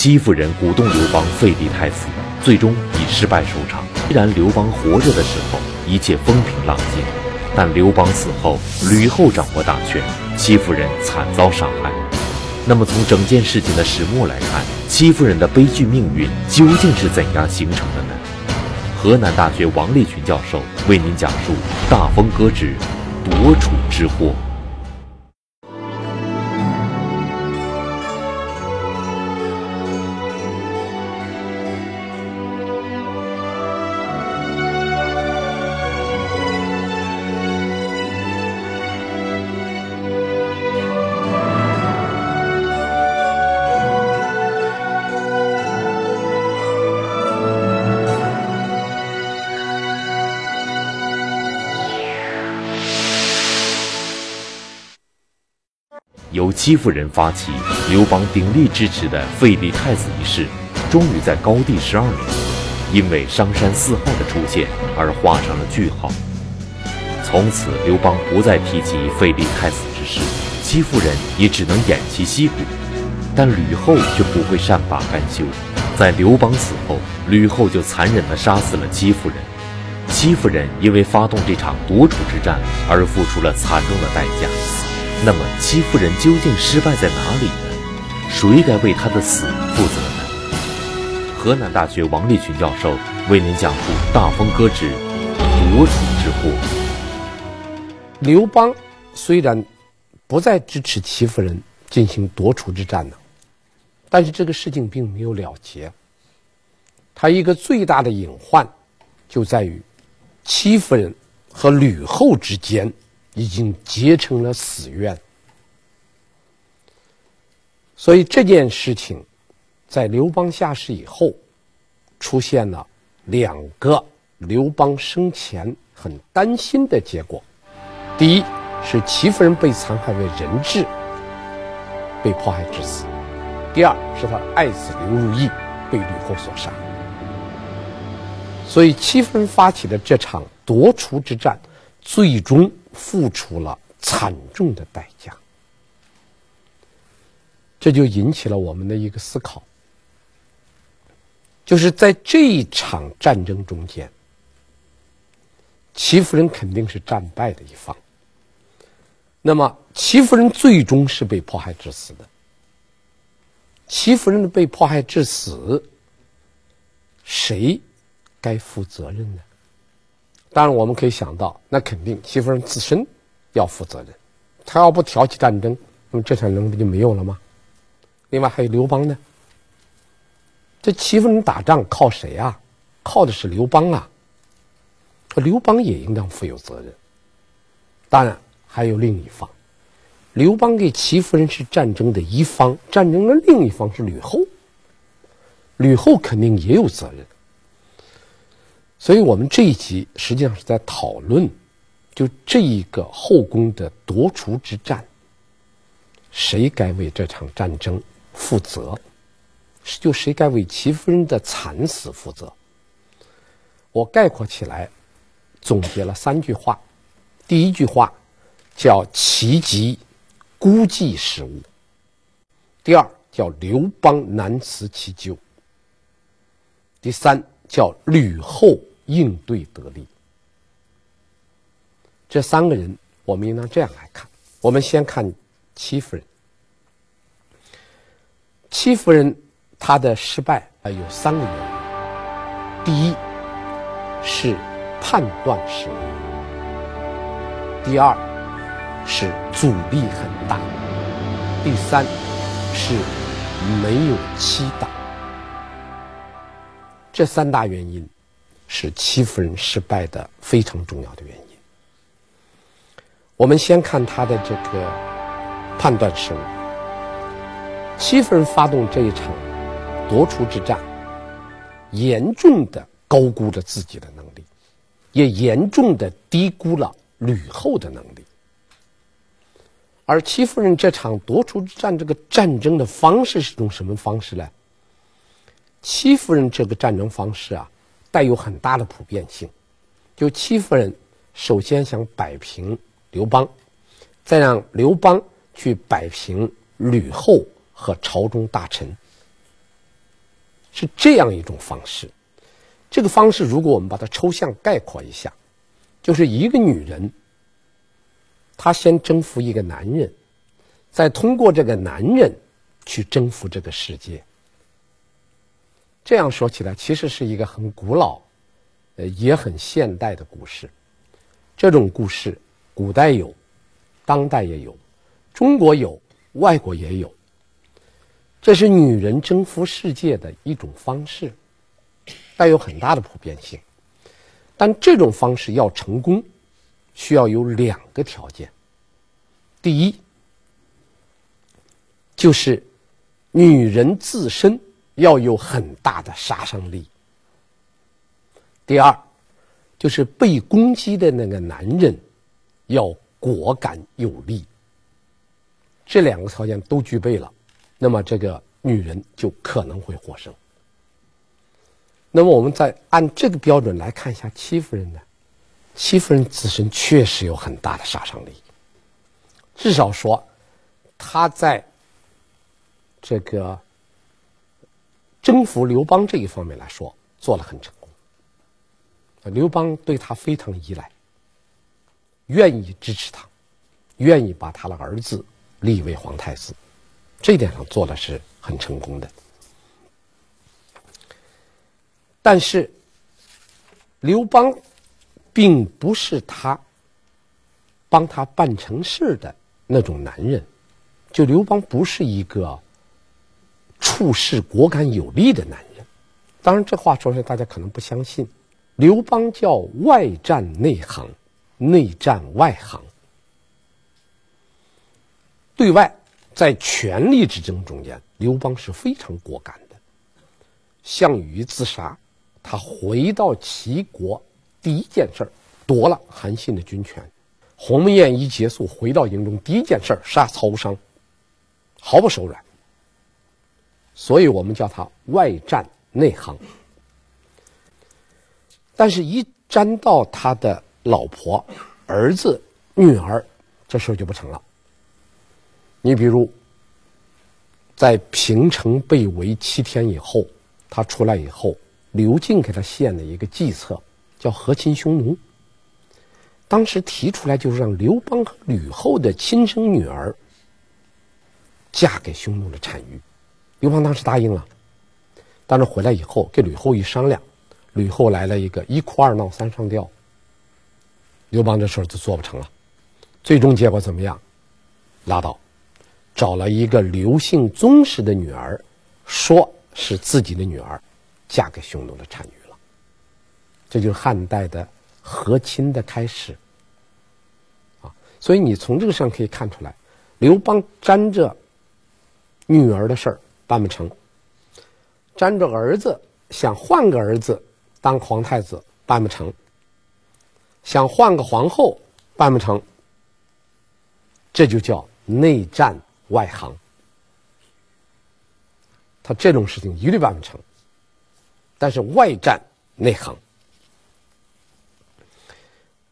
戚夫人鼓动刘邦废立太子，最终以失败收场。虽然刘邦活着的时候一切风平浪静，但刘邦死后，吕后掌握大权，戚夫人惨遭杀害。那么，从整件事情的始末来看，戚夫人的悲剧命运究竟是怎样形成的呢？河南大学王立群教授为您讲述大风歌之夺储之祸。戚夫人发起，刘邦鼎力支持的废立太子一事，终于在高帝十二年，因为商山四号的出现而画上了句号。从此，刘邦不再提及废立太子之事，戚夫人也只能偃旗息鼓。但吕后却不会善罢甘休，在刘邦死后，吕后就残忍地杀死了戚夫人。戚夫人因为发动这场夺储之战而付出了惨重的代价。那么，戚夫人究竟失败在哪里呢？谁该为她的死负责呢？河南大学王立群教授为您讲述《大风歌之夺储之祸》。刘邦虽然不再支持戚夫人进行夺储之战了，但是这个事情并没有了结。他一个最大的隐患就在于戚夫人和吕后之间。已经结成了死怨，所以这件事情在刘邦下世以后，出现了两个刘邦生前很担心的结果：第一是戚夫人被残害为人质，被迫害致死；第二是他爱子刘如意被吕后所杀。所以戚夫人发起的这场夺储之战，最终。付出了惨重的代价，这就引起了我们的一个思考，就是在这一场战争中间，戚夫人肯定是战败的一方。那么，戚夫人最终是被迫害致死的。戚夫人的被迫害致死，谁该负责任呢？当然，我们可以想到，那肯定戚夫人自身要负责任。他要不挑起战争，那么这场争不就没有了吗？另外还有刘邦呢。这戚夫人打仗靠谁啊？靠的是刘邦啊。刘邦也应当负有责任。当然还有另一方，刘邦给戚夫人是战争的一方，战争的另一方是吕后。吕后肯定也有责任。所以我们这一集实际上是在讨论，就这一个后宫的夺储之战，谁该为这场战争负责？是就谁该为戚夫人的惨死负责？我概括起来，总结了三句话。第一句话叫“戚急孤计失误”，第二叫“刘邦难辞其咎”，第三叫“吕后”。应对得力，这三个人，我们应当这样来看。我们先看戚夫人。戚夫人她的失败啊，有三个原因。第一是判断失误，第二是阻力很大，第三是没有妻党。这三大原因。是戚夫人失败的非常重要的原因。我们先看他的这个判断失误。戚夫人发动这一场夺储之战，严重的高估了自己的能力，也严重的低估了吕后的能力。而戚夫人这场夺储之战，这个战争的方式是种什么方式呢？戚夫人这个战争方式啊。带有很大的普遍性，就戚夫人首先想摆平刘邦，再让刘邦去摆平吕后和朝中大臣，是这样一种方式。这个方式，如果我们把它抽象概括一下，就是一个女人，她先征服一个男人，再通过这个男人去征服这个世界。这样说起来，其实是一个很古老，呃，也很现代的故事。这种故事，古代有，当代也有，中国有，外国也有。这是女人征服世界的一种方式，带有很大的普遍性。但这种方式要成功，需要有两个条件。第一，就是女人自身要有很大的杀伤力。第二，就是被攻击的那个男人要果敢有力。这两个条件都具备了。那么这个女人就可能会获胜。那么我们再按这个标准来看一下戚夫人呢？戚夫人自身确实有很大的杀伤力，至少说，她在这个征服刘邦这一方面来说做了很成功。刘邦对他非常依赖，愿意支持他，愿意把他的儿子立为皇太子。这一点上做的是很成功的，但是刘邦并不是他帮他办成事的那种男人，就刘邦不是一个处事果敢有力的男人。当然，这话说出来大家可能不相信。刘邦叫外战内行，内战外行，对外。在权力之争中间，刘邦是非常果敢的。项羽自杀，他回到齐国，第一件事儿夺了韩信的军权。鸿门宴一结束，回到营中，第一件事儿杀曹商，毫不手软。所以我们叫他外战内行。但是，一沾到他的老婆、儿子、女儿，这事就不成了。你比如，在平城被围七天以后，他出来以后，刘敬给他献了一个计策，叫和亲匈奴。当时提出来就是让刘邦和吕后的亲生女儿嫁给匈奴的单于。刘邦当时答应了，但是回来以后跟吕后一商量，吕后来了一个一哭二闹三上吊，刘邦这事儿就做不成了。最终结果怎么样？拉倒。找了一个刘姓宗室的女儿，说是自己的女儿，嫁给匈奴的单于了。这就是汉代的和亲的开始。啊，所以你从这个上可以看出来，刘邦沾着女儿的事儿办不成，沾着儿子想换个儿子当皇太子办不成，想换个皇后办不成，这就叫内战。外行，他这种事情一律办不成。但是外战内行，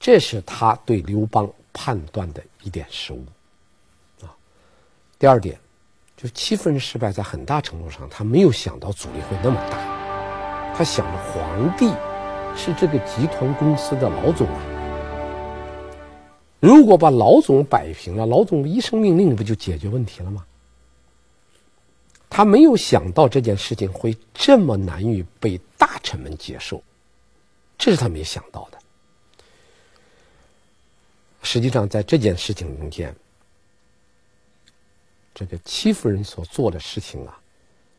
这是他对刘邦判断的一点失误啊。第二点，就七夫人失败，在很大程度上，他没有想到阻力会那么大。他想着皇帝是这个集团公司的老总啊。如果把老总摆平了，老总一声命令，不就解决问题了吗？他没有想到这件事情会这么难于被大臣们接受，这是他没想到的。实际上，在这件事情中间，这个戚夫人所做的事情啊，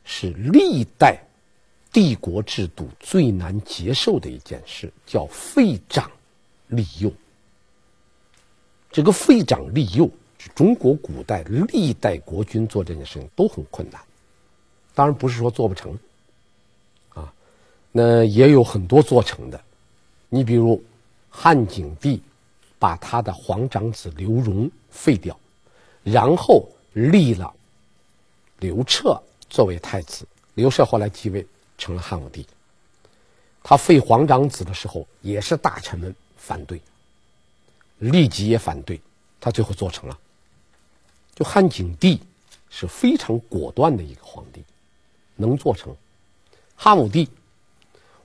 是历代帝国制度最难接受的一件事，叫废长立幼。这个废长立幼是中国古代历代国君做这件事情都很困难，当然不是说做不成，啊，那也有很多做成的。你比如汉景帝把他的皇长子刘荣废掉，然后立了刘彻作为太子，刘彻后来继位成了汉武帝。他废皇长子的时候，也是大臣们反对。立即也反对，他最后做成了。就汉景帝是非常果断的一个皇帝，能做成。汉武帝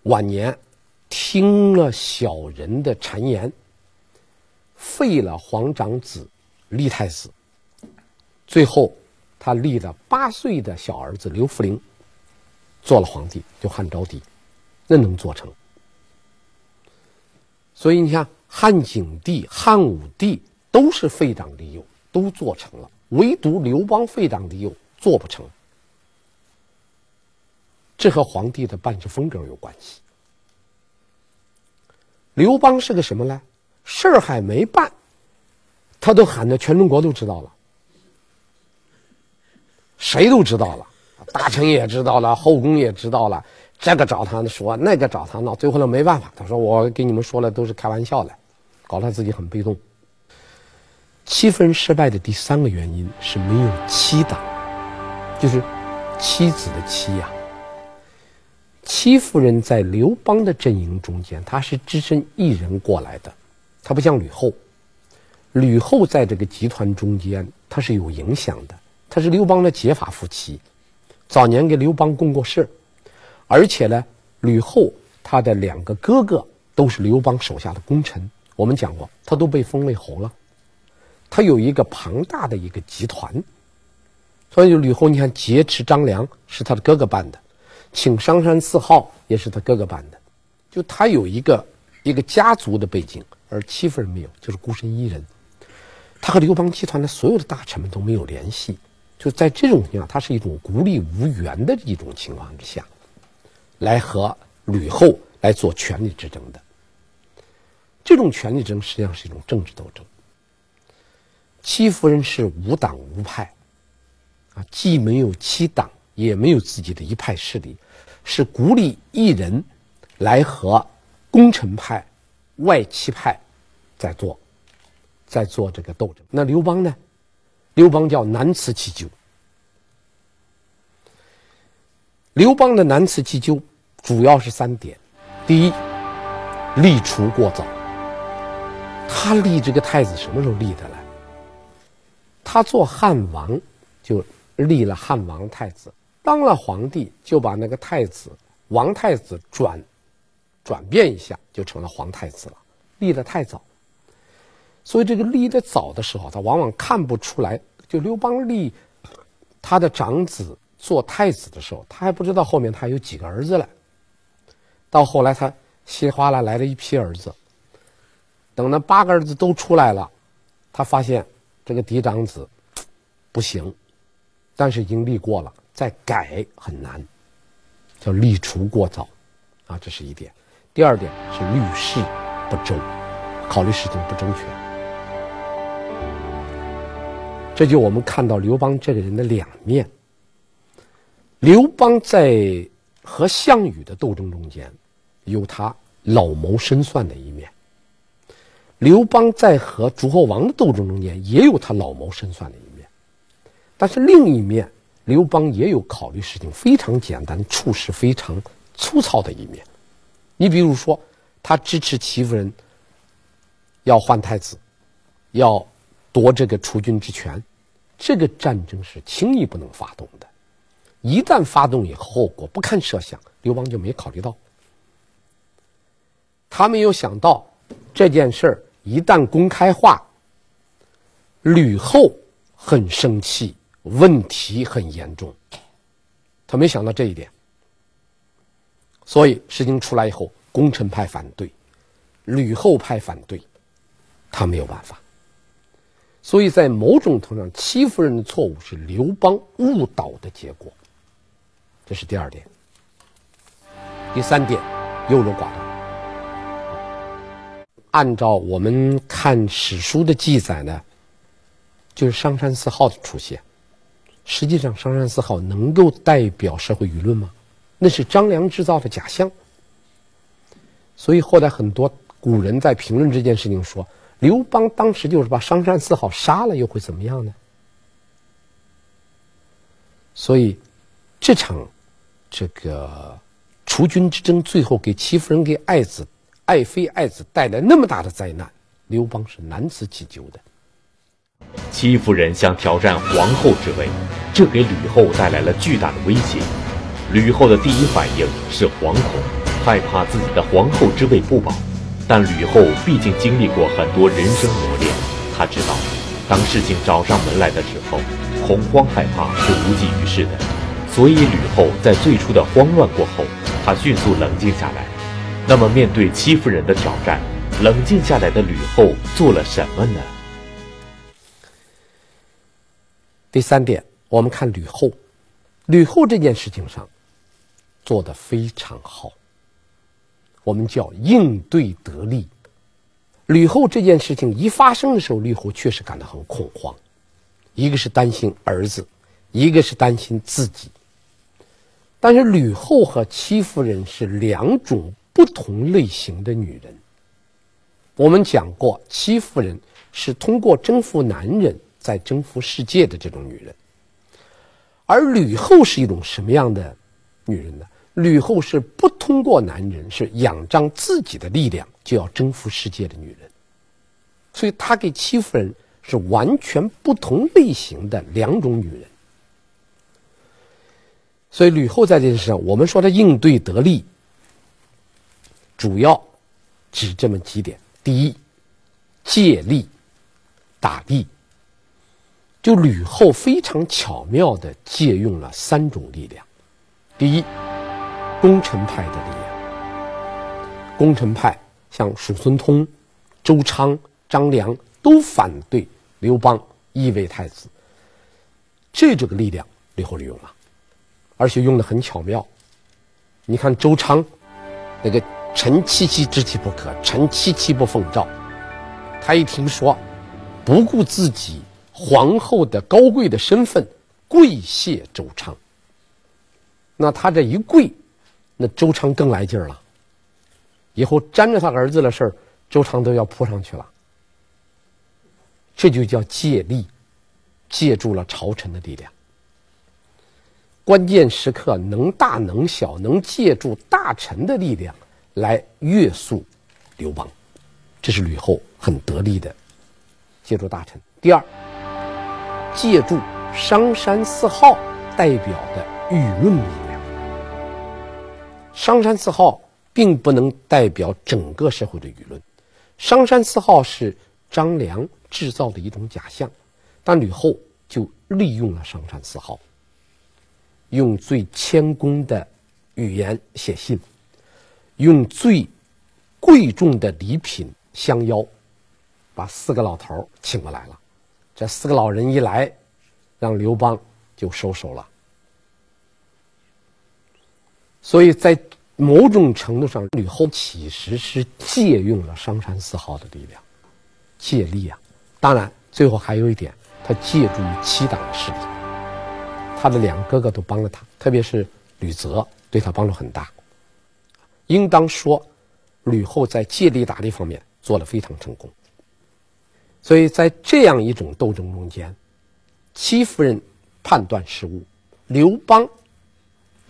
晚年听了小人的谗言，废了皇长子，立太子。最后，他立了八岁的小儿子刘弗陵做了皇帝，就汉昭帝，那能做成？所以你看，汉景帝、汉武帝都是废长立幼，都做成了，唯独刘邦废长立幼做不成。这和皇帝的办事风格有关系。刘邦是个什么呢？事儿还没办，他都喊得全中国都知道了，谁都知道了，大臣也知道了，后宫也知道了。这个找他说，那个找他闹，最后呢没办法，他说我给你们说了都是开玩笑的，搞得他自己很被动。戚夫人失败的第三个原因是没有妻党，就是妻子的妻呀、啊。戚夫人在刘邦的阵营中间，她是只身一人过来的，她不像吕后。吕后在这个集团中间，她是有影响的，他是刘邦的结发夫妻，早年给刘邦共过事，而且呢，吕后她的两个哥哥都是刘邦手下的功臣，我们讲过，他都被封为侯了，他有一个庞大的一个集团，所以吕后你看劫持张良是他的哥哥办的。请商山四号也是他哥哥办的，就他有一个一个家族的背景，而戚夫人没有，就是孤身一人。他和刘邦集团的所有的大臣们都没有联系，就在这种情况，他是一种孤立无援的一种情况之下，来和吕后来做权力之争的。这种权力争实际上是一种政治斗争。戚夫人是无党无派，啊，既没有妻党，也没有自己的一派势力。是孤立一人来和功臣派、外戚派在做，在做这个斗争。那刘邦呢？刘邦叫难辞其咎。刘邦的难辞其咎主要是三点：第一，立储过早。他立这个太子什么时候立的呢？他做汉王就立了汉王太子。当了皇帝，就把那个太子王太子转转变一下，就成了皇太子了。立得太早，所以这个立得早的时候，他往往看不出来。就刘邦立他的长子做太子的时候，他还不知道后面他有几个儿子了。到后来他稀里哗啦来了一批儿子，等那八个儿子都出来了，他发现这个嫡长子不行，但是已经立过了。再改很难，叫立除过早，啊，这是一点。第二点是虑事不周，考虑事情不周全。这就我们看到刘邦这个人的两面。刘邦在和项羽的斗争中间，有他老谋深算的一面；刘邦在和诸侯王的斗争中间，也有他老谋深算的一面。但是另一面。刘邦也有考虑事情非常简单、处事非常粗糙的一面。你比如说，他支持戚夫人要换太子，要夺这个储君之权，这个战争是轻易不能发动的。一旦发动以后，后果不堪设想。刘邦就没考虑到，他没有想到这件事儿一旦公开化，吕后很生气。问题很严重，他没想到这一点，所以事情出来以后，功臣派反对，吕后派反对，他没有办法。所以在某种程度上，戚夫人的错误是刘邦误导的结果，这是第二点。第三点，优柔寡断。按照我们看史书的记载呢，就是商山四号的出现。实际上，商山四号能够代表社会舆论吗？那是张良制造的假象。所以后来很多古人在评论这件事情说，刘邦当时就是把商山四号杀了，又会怎么样呢？所以这场这个储君之争，最后给戚夫人、给爱子、爱妃、爱子带来那么大的灾难，刘邦是难辞其咎的。戚夫人想挑战皇后之位，这给吕后带来了巨大的威胁。吕后的第一反应是惶恐，害怕自己的皇后之位不保。但吕后毕竟经历过很多人生磨练，她知道，当事情找上门来的时候，恐慌害怕是无济于事的。所以吕后在最初的慌乱过后，她迅速冷静下来。那么面对戚夫人的挑战，冷静下来的吕后做了什么呢？第三点，我们看吕后，吕后这件事情上做得非常好。我们叫应对得力。吕后这件事情一发生的时候，吕后确实感到很恐慌，一个是担心儿子，一个是担心自己。但是吕后和戚夫人是两种不同类型的女人。我们讲过，戚夫人是通过征服男人在征服世界的这种女人，而吕后是一种什么样的女人呢？吕后是不通过男人，是仰仗自己的力量就要征服世界的女人，所以她跟戚夫人是完全不同类型的两种女人。所以吕后在这件事上，我们说她应对得力，主要指这么几点：第一，借力打力。就吕后非常巧妙的借用了三种力量，第一。功臣派的力量，功臣派像叔孙通、周昌、张良都反对刘邦易位太子，这这个力量吕后利用了，而且用的很巧妙。你看周昌，那个臣戚戚之妻不可，臣戚戚不奉诏。他一听说，不顾自己皇后的高贵的身份，跪谢周昌。那他这一跪。那周昌更来劲儿了，以后沾着他儿子的事儿，周昌都要扑上去了。这就叫借力，借助了朝臣的力量。关键时刻能大能小，能借助大臣的力量来约束刘邦，这是吕后很得力的，借助大臣。第二，借助商山四号代表的舆论力。商山四号并不能代表整个社会的舆论，商山四号是张良制造的一种假象，但吕后就利用了商山四号，用最谦恭的语言写信，用最贵重的礼品相邀，把四个老头请过来了。这四个老人一来，让刘邦就收手了。所以在某种程度上，吕后其实是借用了商山四号的力量，借力啊。当然，最后还有一点，他借助于七党的势力，他的两个哥哥都帮了他，特别是吕泽对他帮助很大。应当说，吕后在借力打力方面做了非常成功。所以在这样一种斗争中间，戚夫人判断失误，刘邦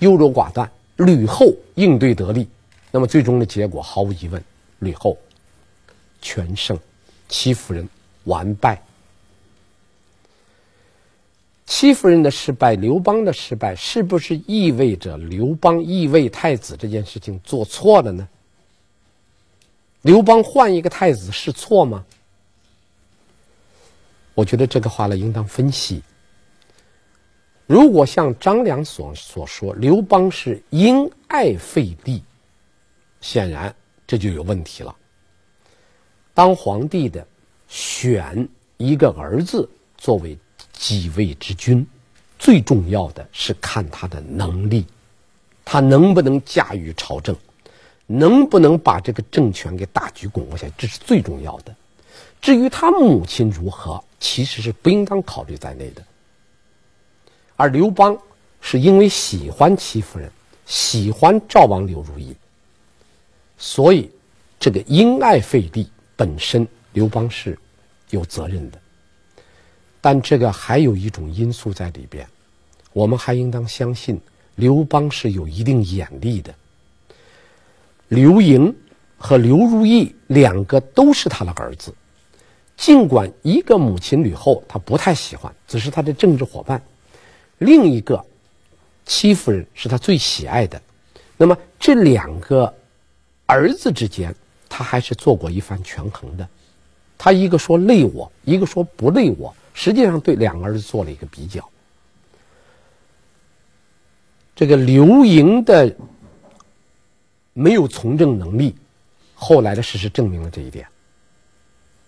优柔寡断。吕后应对得力，那么最终的结果毫无疑问，吕后全胜，戚夫人完败。戚夫人的失败，刘邦的失败，是不是意味着刘邦易位太子这件事情做错了呢？刘邦换一个太子是错吗？我觉得这个话呢，应当分析。如果像张良所所说，刘邦是因爱废立，显然这就有问题了。当皇帝的选一个儿子作为继位之君，最重要的是看他的能力，他能不能驾驭朝政，能不能把这个政权给大局巩固下，这是最重要的。至于他母亲如何，其实是不应当考虑在内的。而刘邦是因为喜欢戚夫人，喜欢赵王刘如意，所以这个因爱废立本身，刘邦是有责任的。但这个还有一种因素在里边，我们还应当相信刘邦是有一定眼力的。刘盈和刘如意两个都是他的儿子，尽管一个母亲吕后他不太喜欢，只是他的政治伙伴。另一个戚夫人是他最喜爱的。那么这两个儿子之间，他还是做过一番权衡的。他一个说累我，一个说不累我，实际上对两个儿子做了一个比较。这个刘盈的没有从政能力，后来的事实证明了这一点。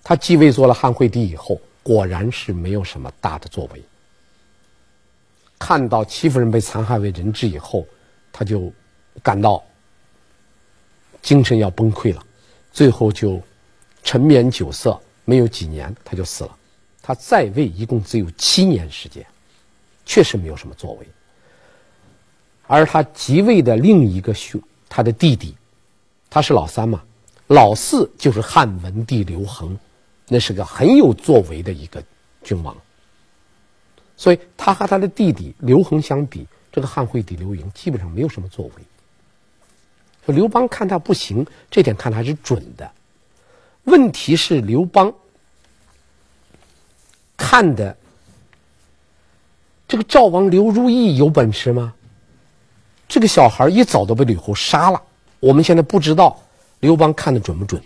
他继位做了汉惠帝以后，果然是没有什么大的作为。看到戚夫人被残害为人质以后，他就感到精神要崩溃了，最后就沉湎酒色，没有几年他就死了。他在位一共只有七年时间，确实没有什么作为。而他即位的另一个兄，他的弟弟，他是老三嘛，老四就是汉文帝刘恒，那是个很有作为的一个君王。所以他和他的弟弟刘恒相比，这个汉惠帝刘盈基本上没有什么作为。说刘邦看他不行，这点看他还是准的。问题是刘邦看的这个赵王刘如意有本事吗？这个小孩一早都被吕后杀了。我们现在不知道刘邦看的准不准。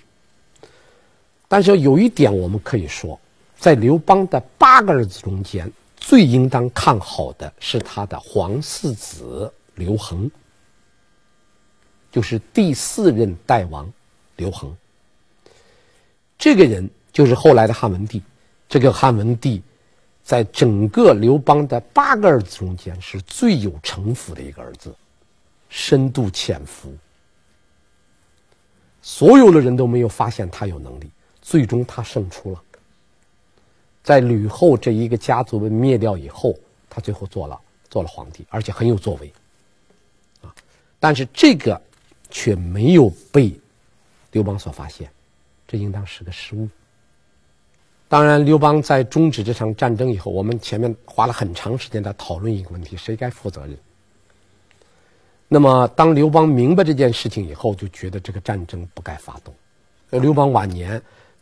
但是有一点我们可以说，在刘邦的八个儿子中间，最应当看好的是他的皇四子刘恒，就是第四任代王刘恒。这个人就是后来的汉文帝。这个汉文帝在整个刘邦的八个儿子中间是最有城府的一个儿子。深度潜伏，所有的人都没有发现他有能力，最终他胜出了。在吕后这一个家族被灭掉以后，他最后做了做了皇帝，而且很有作为，啊，但是这个却没有被刘邦所发现，这应当是个失误。当然，刘邦在终止这场战争以后，我们前面花了很长时间在讨论一个问题：谁该负责任？那么，当刘邦明白这件事情以后，就觉得这个战争不该发动。刘邦晚年，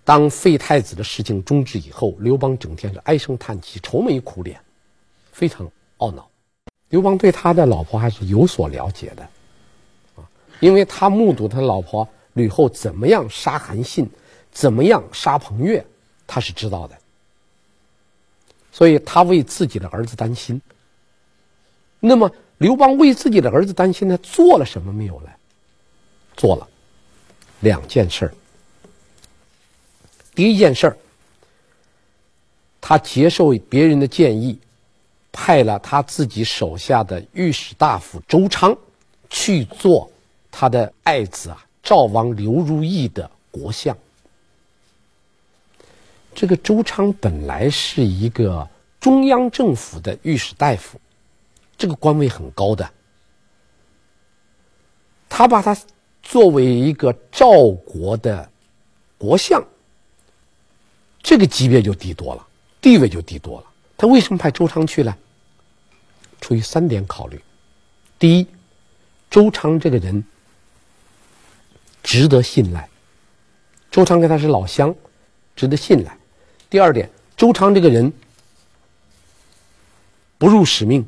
当废太子的事情终止以后，刘邦整天是唉声叹气、愁眉苦脸，非常懊恼。刘邦对他的老婆还是有所了解的，啊，因为他目睹他老婆吕后怎么样杀韩信，怎么样杀彭越，他是知道的。所以他为自己的儿子担心。那么。刘邦为自己的儿子担心，他做了什么没有呢？做了两件事儿。第一件事儿，他接受别人的建议，派了他自己手下的御史大夫周昌去做他的爱子啊赵王刘如意的国相。这个周昌本来是一个中央政府的御史大夫。这个官位很高的，他把他作为一个赵国的国相，这个级别就低多了，地位就低多了。他为什么派周昌去呢？出于三点考虑：第一，周昌这个人值得信赖，周昌跟他是老乡，值得信赖；第二点，周昌这个人不辱使命。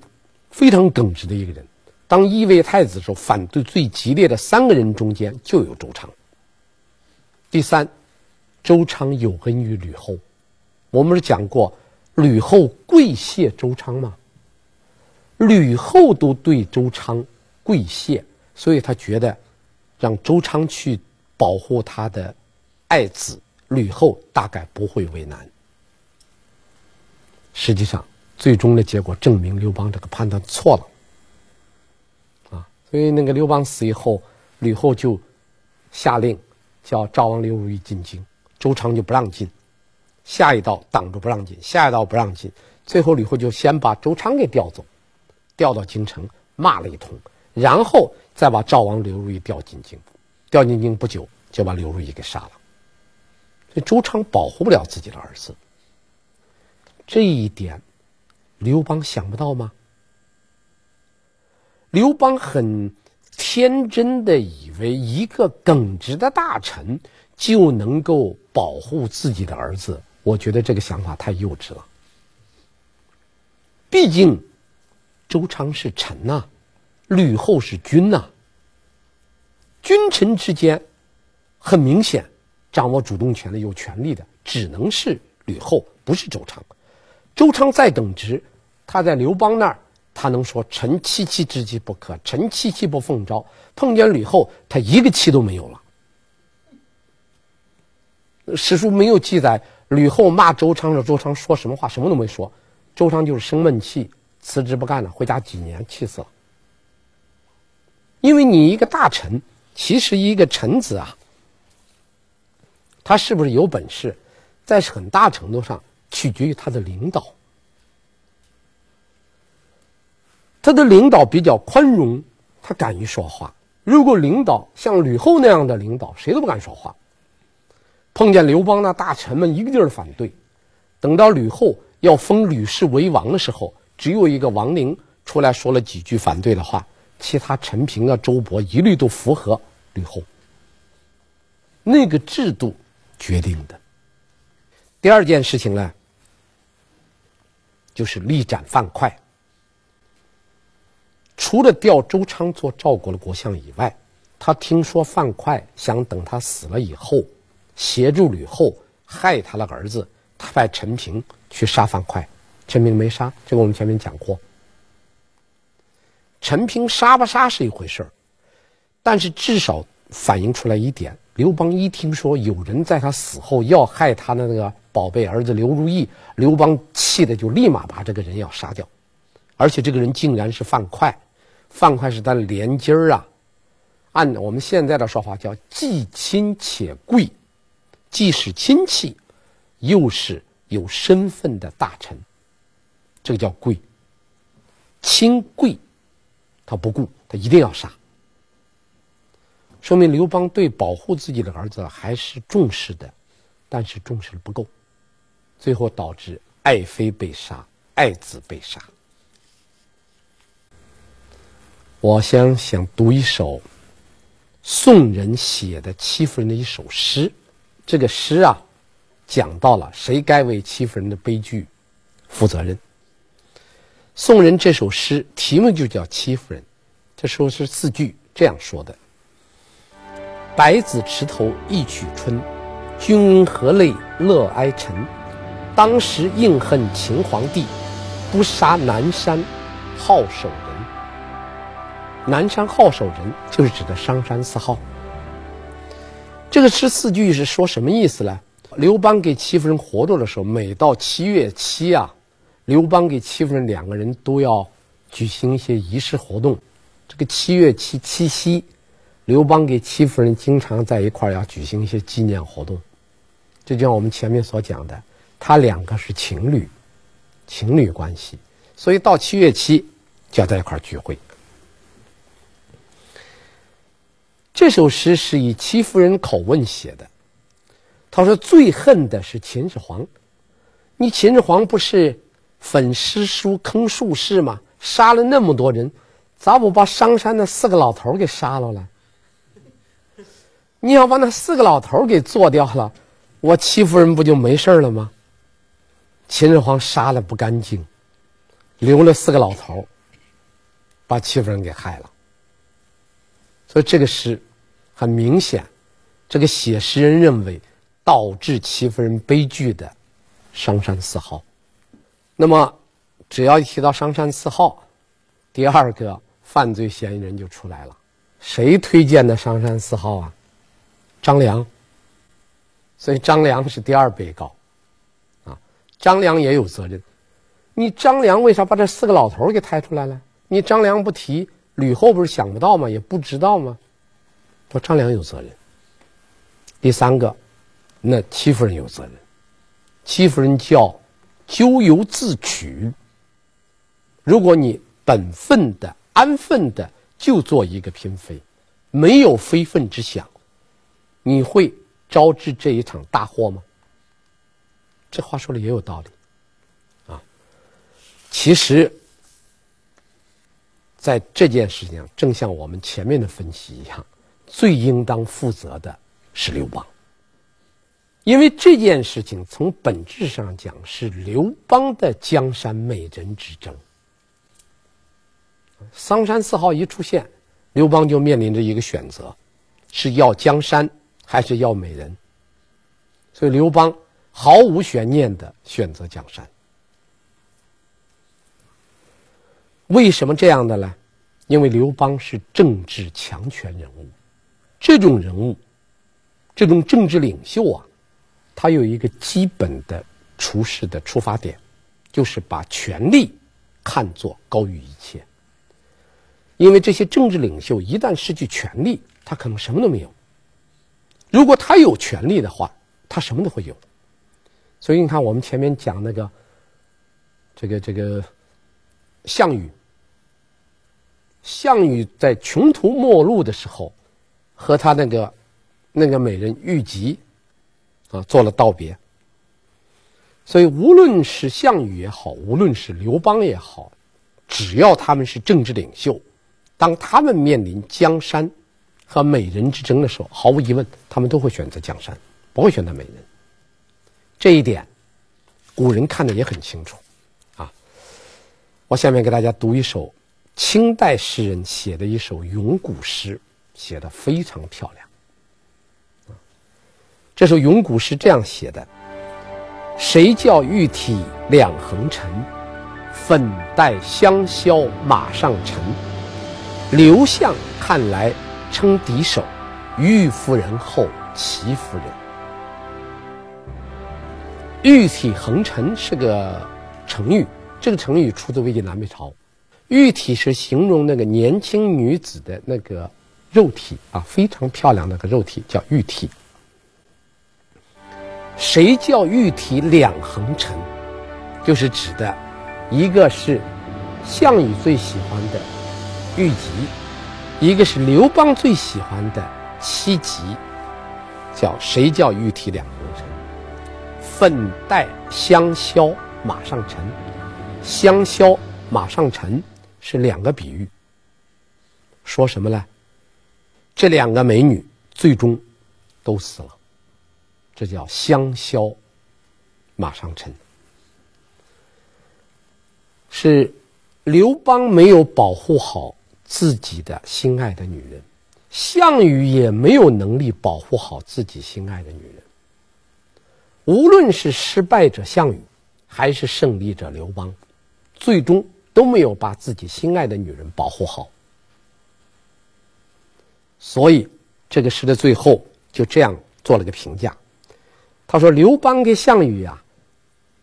非常耿直的一个人，当一位太子的时候，反对最激烈的三个人中间就有周昌。第三，周昌有恩于吕后，我们是讲过，吕后跪谢周昌吗？吕后都对周昌跪谢，所以他觉得让周昌去保护他的爱子吕后，大概不会为难。实际上。最终的结果证明刘邦这个判断错了，啊，所以那个刘邦死以后，吕后就下令叫赵王刘如意进京，周昌就不让进，下一道挡住不让进，下一道不让进，最后吕后就先把周昌给调走，调到京城骂了一通，然后再把赵王刘如意调进京，调进京不久就把刘如意给杀了，所以周昌保护不了自己的儿子，这一点。刘邦想不到吗？刘邦很天真的以为一个耿直的大臣就能够保护自己的儿子，我觉得这个想法太幼稚了。毕竟，周昌是臣呐、吕后是君呐、君臣之间，很明显，掌握主动权的、有权力的，只能是吕后，不是周昌。周昌再等直，他在刘邦那儿，他能说“臣戚戚之计不可，臣戚戚不奉诏”。碰见吕后，他一个气都没有了。史书没有记载吕后骂周昌的，周昌说什么话，什么都没说。周昌就是生闷气，辞职不干了，回家几年，气死了。因为你一个大臣。其实一个臣子啊，他是不是有本事，在很大程度上取决于他的领导。他的领导比较宽容，他敢于说话。如果领导像吕后那样的领导，谁都不敢说话。碰见刘邦那大臣们一个劲儿反对，等到吕后要封吕氏为王的时候，只有一个王陵出来说了几句反对的话，其他陈平啊、周勃一律都附和。吕后，那个制度决定的。第二件事情呢，就是力斩樊哙。除了调周昌做赵国的国相以外，他听说樊哙想等他死了以后，协助吕后害他的儿子，他派陈平去杀樊哙。陈平没杀，这个我们前面讲过。陈平杀不杀是一回事儿。但是至少反映出来一点：刘邦一听说有人在他死后要害他的那个宝贝儿子刘如意，刘邦气的就立马把这个人要杀掉，而且这个人竟然是樊哙，樊哙是他的连襟儿啊，按我们现在的说法叫既亲且贵，既是亲戚，又是有身份的大臣，这个叫贵。亲贵，他不顾，他一定要杀。说明刘邦对保护自己的儿子还是重视的，但是重视的不够，最后导致爱妃被杀，爱子被杀。我想想读一首宋人写的戚夫人的一首诗，这个诗啊，讲到了谁该为戚夫人的悲剧负责任。宋人这首诗题目就叫《戚夫人》，这时候是四句这样说的。百子池头一曲春，君何泪乐哀臣？当时应恨秦皇帝，不杀南山好守人。南山好守人就是指的商山四皓。这个诗四句是说什么意思呢？刘邦给戚夫人活着的时候，每到七月七啊，刘邦给戚夫人两个人都要举行一些仪式活动。这个七月七七夕。刘邦给戚夫人经常在一块儿要举行一些纪念活动，就像我们前面所讲的，他两个是情侣，情侣关系，所以到七月七就要在一块儿聚会。这首诗是以戚夫人口吻写的，他说最恨的是秦始皇，你秦始皇不是焚诗书、坑术士吗？杀了那么多人，咋不把商山那四个老头给杀了呢？你要把那四个老头给做掉了，我戚夫人不就没事了吗？秦始皇杀了不干净，留了四个老头，把戚夫人给害了。所以这个诗很明显，这个写诗人认为导致戚夫人悲剧的商山四号。那么，只要一提到商山四号，第二个犯罪嫌疑人就出来了。谁推荐的商山四号啊？张良，所以张良是第二被告，啊，张良也有责任。你张良为啥把这四个老头给抬出来了？你张良不提，吕后不是想不到吗？也不知道吗？说张良有责任。第三个，那戚夫人有责任。戚夫人叫咎由自取。如果你本分的、安分的就做一个嫔妃，没有非分之想。你会招致这一场大祸吗？这话说的也有道理，啊，其实，在这件事情上，正像我们前面的分析一样，最应当负责的是刘邦，因为这件事情从本质上讲是刘邦的江山美人之争。桑山四号一出现，刘邦就面临着一个选择：是要江山还是要美人？所以刘邦毫无悬念的选择江山。为什么这样的呢？因为刘邦是政治强权人物，这种人物，这种政治领袖啊，他有一个基本的处事的出发点，就是把权力看作高于一切。因为这些政治领袖一旦失去权力，他可能什么都没有；如果他有权力的话，他什么都会有。所以你看，我们前面讲那个，这个这个项羽。项羽在穷途末路的时候，和他那个那个美人虞姬啊做了道别。所以，无论是项羽也好，无论是刘邦也好，只要他们是政治领袖，当他们面临江山和美人之争的时候，毫无疑问，他们都会选择江山，不会选择美人。这一点，古人看得也很清楚啊。我下面给大家读一首。清代诗人写的一首咏古诗，写的非常漂亮。这首咏古诗这样写的：“谁教玉体两横陈？粉黛香消马上尘。刘向看来称敌手，玉夫人后齐夫人。”玉体横陈是个成语，这个成语出自魏晋南北朝。玉体是形容那个年轻女子的那个肉体啊，非常漂亮那个肉体叫玉体。谁教玉体两横陈？就是指的，一个是项羽最喜欢的虞姬，一个是刘邦最喜欢的戚姬，叫谁教玉体两横陈？粉黛香消马上尘，香消马上尘。是两个比喻，说什么呢？这两个美女最终都死了，这叫香消马上沉。是刘邦没有保护好自己的心爱的女人，项羽也没有能力保护好自己心爱的女人。无论是失败者项羽，还是胜利者刘邦，最终。都没有把自己心爱的女人保护好，所以这个诗的最后就这样做了个评价。他说：“刘邦跟项羽呀，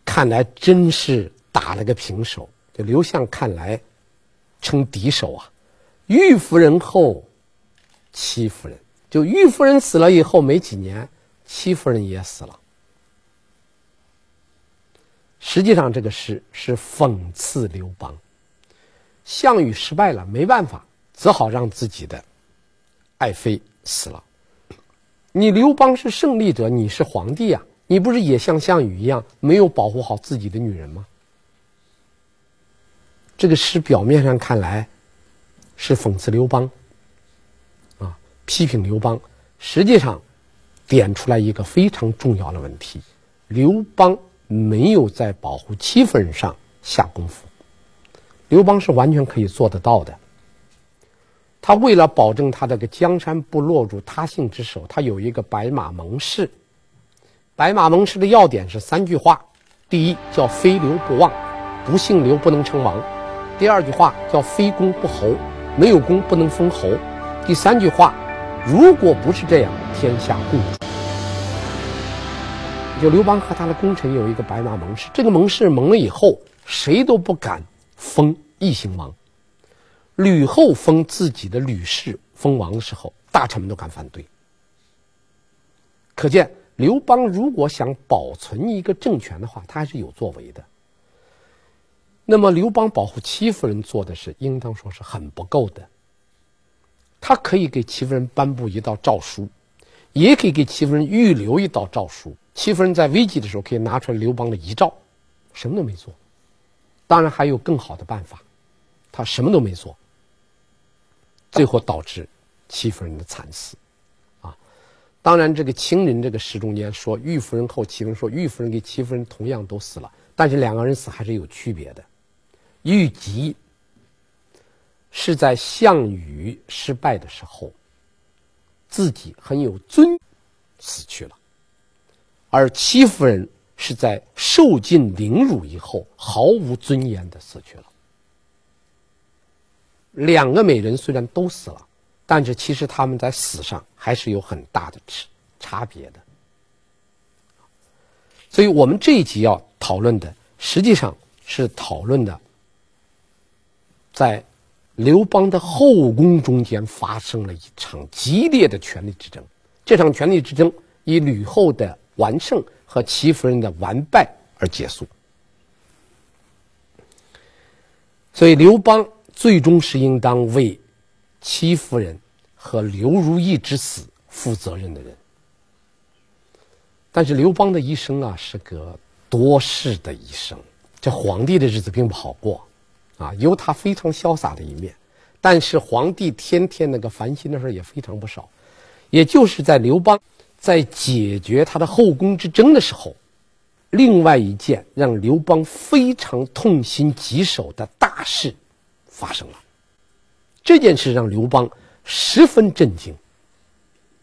看来真是打了个平手。就刘项看来称敌手啊。玉夫人后，戚夫人。就玉夫人死了以后没几年，戚夫人也死了。”实际上，这个诗是讽刺刘邦。项羽失败了，没办法，只好让自己的爱妃死了。你刘邦是胜利者，你是皇帝呀，你不是也像项羽一样没有保护好自己的女人吗？这个诗表面上看来是讽刺刘邦，啊，批评刘邦，实际上点出来一个非常重要的问题：刘邦。没有在保护戚夫人上下功夫，刘邦是完全可以做得到的。他为了保证他这个江山不落入他姓之手，他有一个白马盟誓。白马盟誓的要点是三句话：第一叫非刘不王，不姓刘不能称王；第二句话叫非公不侯，没有公不能封侯；第三句话，如果不是这样，天下共主。就刘邦和他的功臣有一个白马盟誓，这个盟誓盟了以后，谁都不敢封异姓王。吕后封自己的吕氏封王的时候，大臣们都敢反对。可见刘邦如果想保存一个政权的话，他还是有作为的。那么刘邦保护戚夫人做的是，应当说是很不够的。他可以给戚夫人颁布一道诏书，也可以给戚夫人预留一道诏书。戚夫人在危急的时候可以拿出来刘邦的遗诏，什么都没做。当然还有更好的办法，他什么都没做，最后导致戚夫人的惨死。啊，当然这个清人这个诗中间说玉夫人后戚夫人，说玉夫人跟戚夫人同样都死了，但是两个人死还是有区别的。玉吉是在项羽失败的时候，自己很有尊，死去了；而戚夫人是在受尽凌辱以后，毫无尊严的死去了。两个美人虽然都死了，但是其实他们在死上还是有很大的差差别的。所以我们这一集要讨论的，实际上是讨论的，在刘邦的后宫中间发生了一场激烈的权力之争。这场权力之争以吕后的完胜和戚夫人的完败而结束。所以刘邦最终是应当为戚夫人和刘如意之死负责任的人。但是刘邦的一生啊，是个多事的一生。这皇帝的日子并不好过，啊，有他非常潇洒的一面，但是皇帝天天那个烦心的事也非常不少。也就是在刘邦在解决他的后宫之争的时候，另外一件让刘邦非常痛心疾首的大事发生了。这件事让刘邦十分震惊。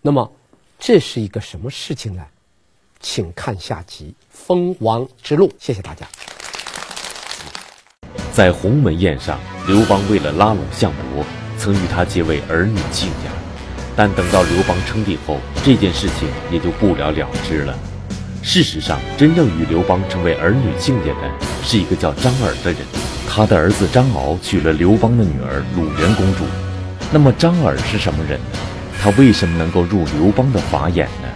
那么，这是一个什么事情呢？请看下集《封王之路》，谢谢大家。在鸿门宴上，刘邦为了拉拢项伯，曾与他结为儿女亲家。但等到刘邦称帝后，这件事情也就不了了之了。事实上，真正与刘邦成为儿女亲家的，是一个叫张耳的人。他的儿子张敖娶了刘邦的女儿鲁元公主。那么张耳是什么人呢？他为什么能够入刘邦的法眼呢？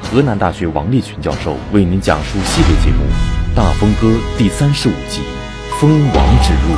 河南大学王立群教授为您讲述系列节目《大风歌》第三十五集《封王之路》。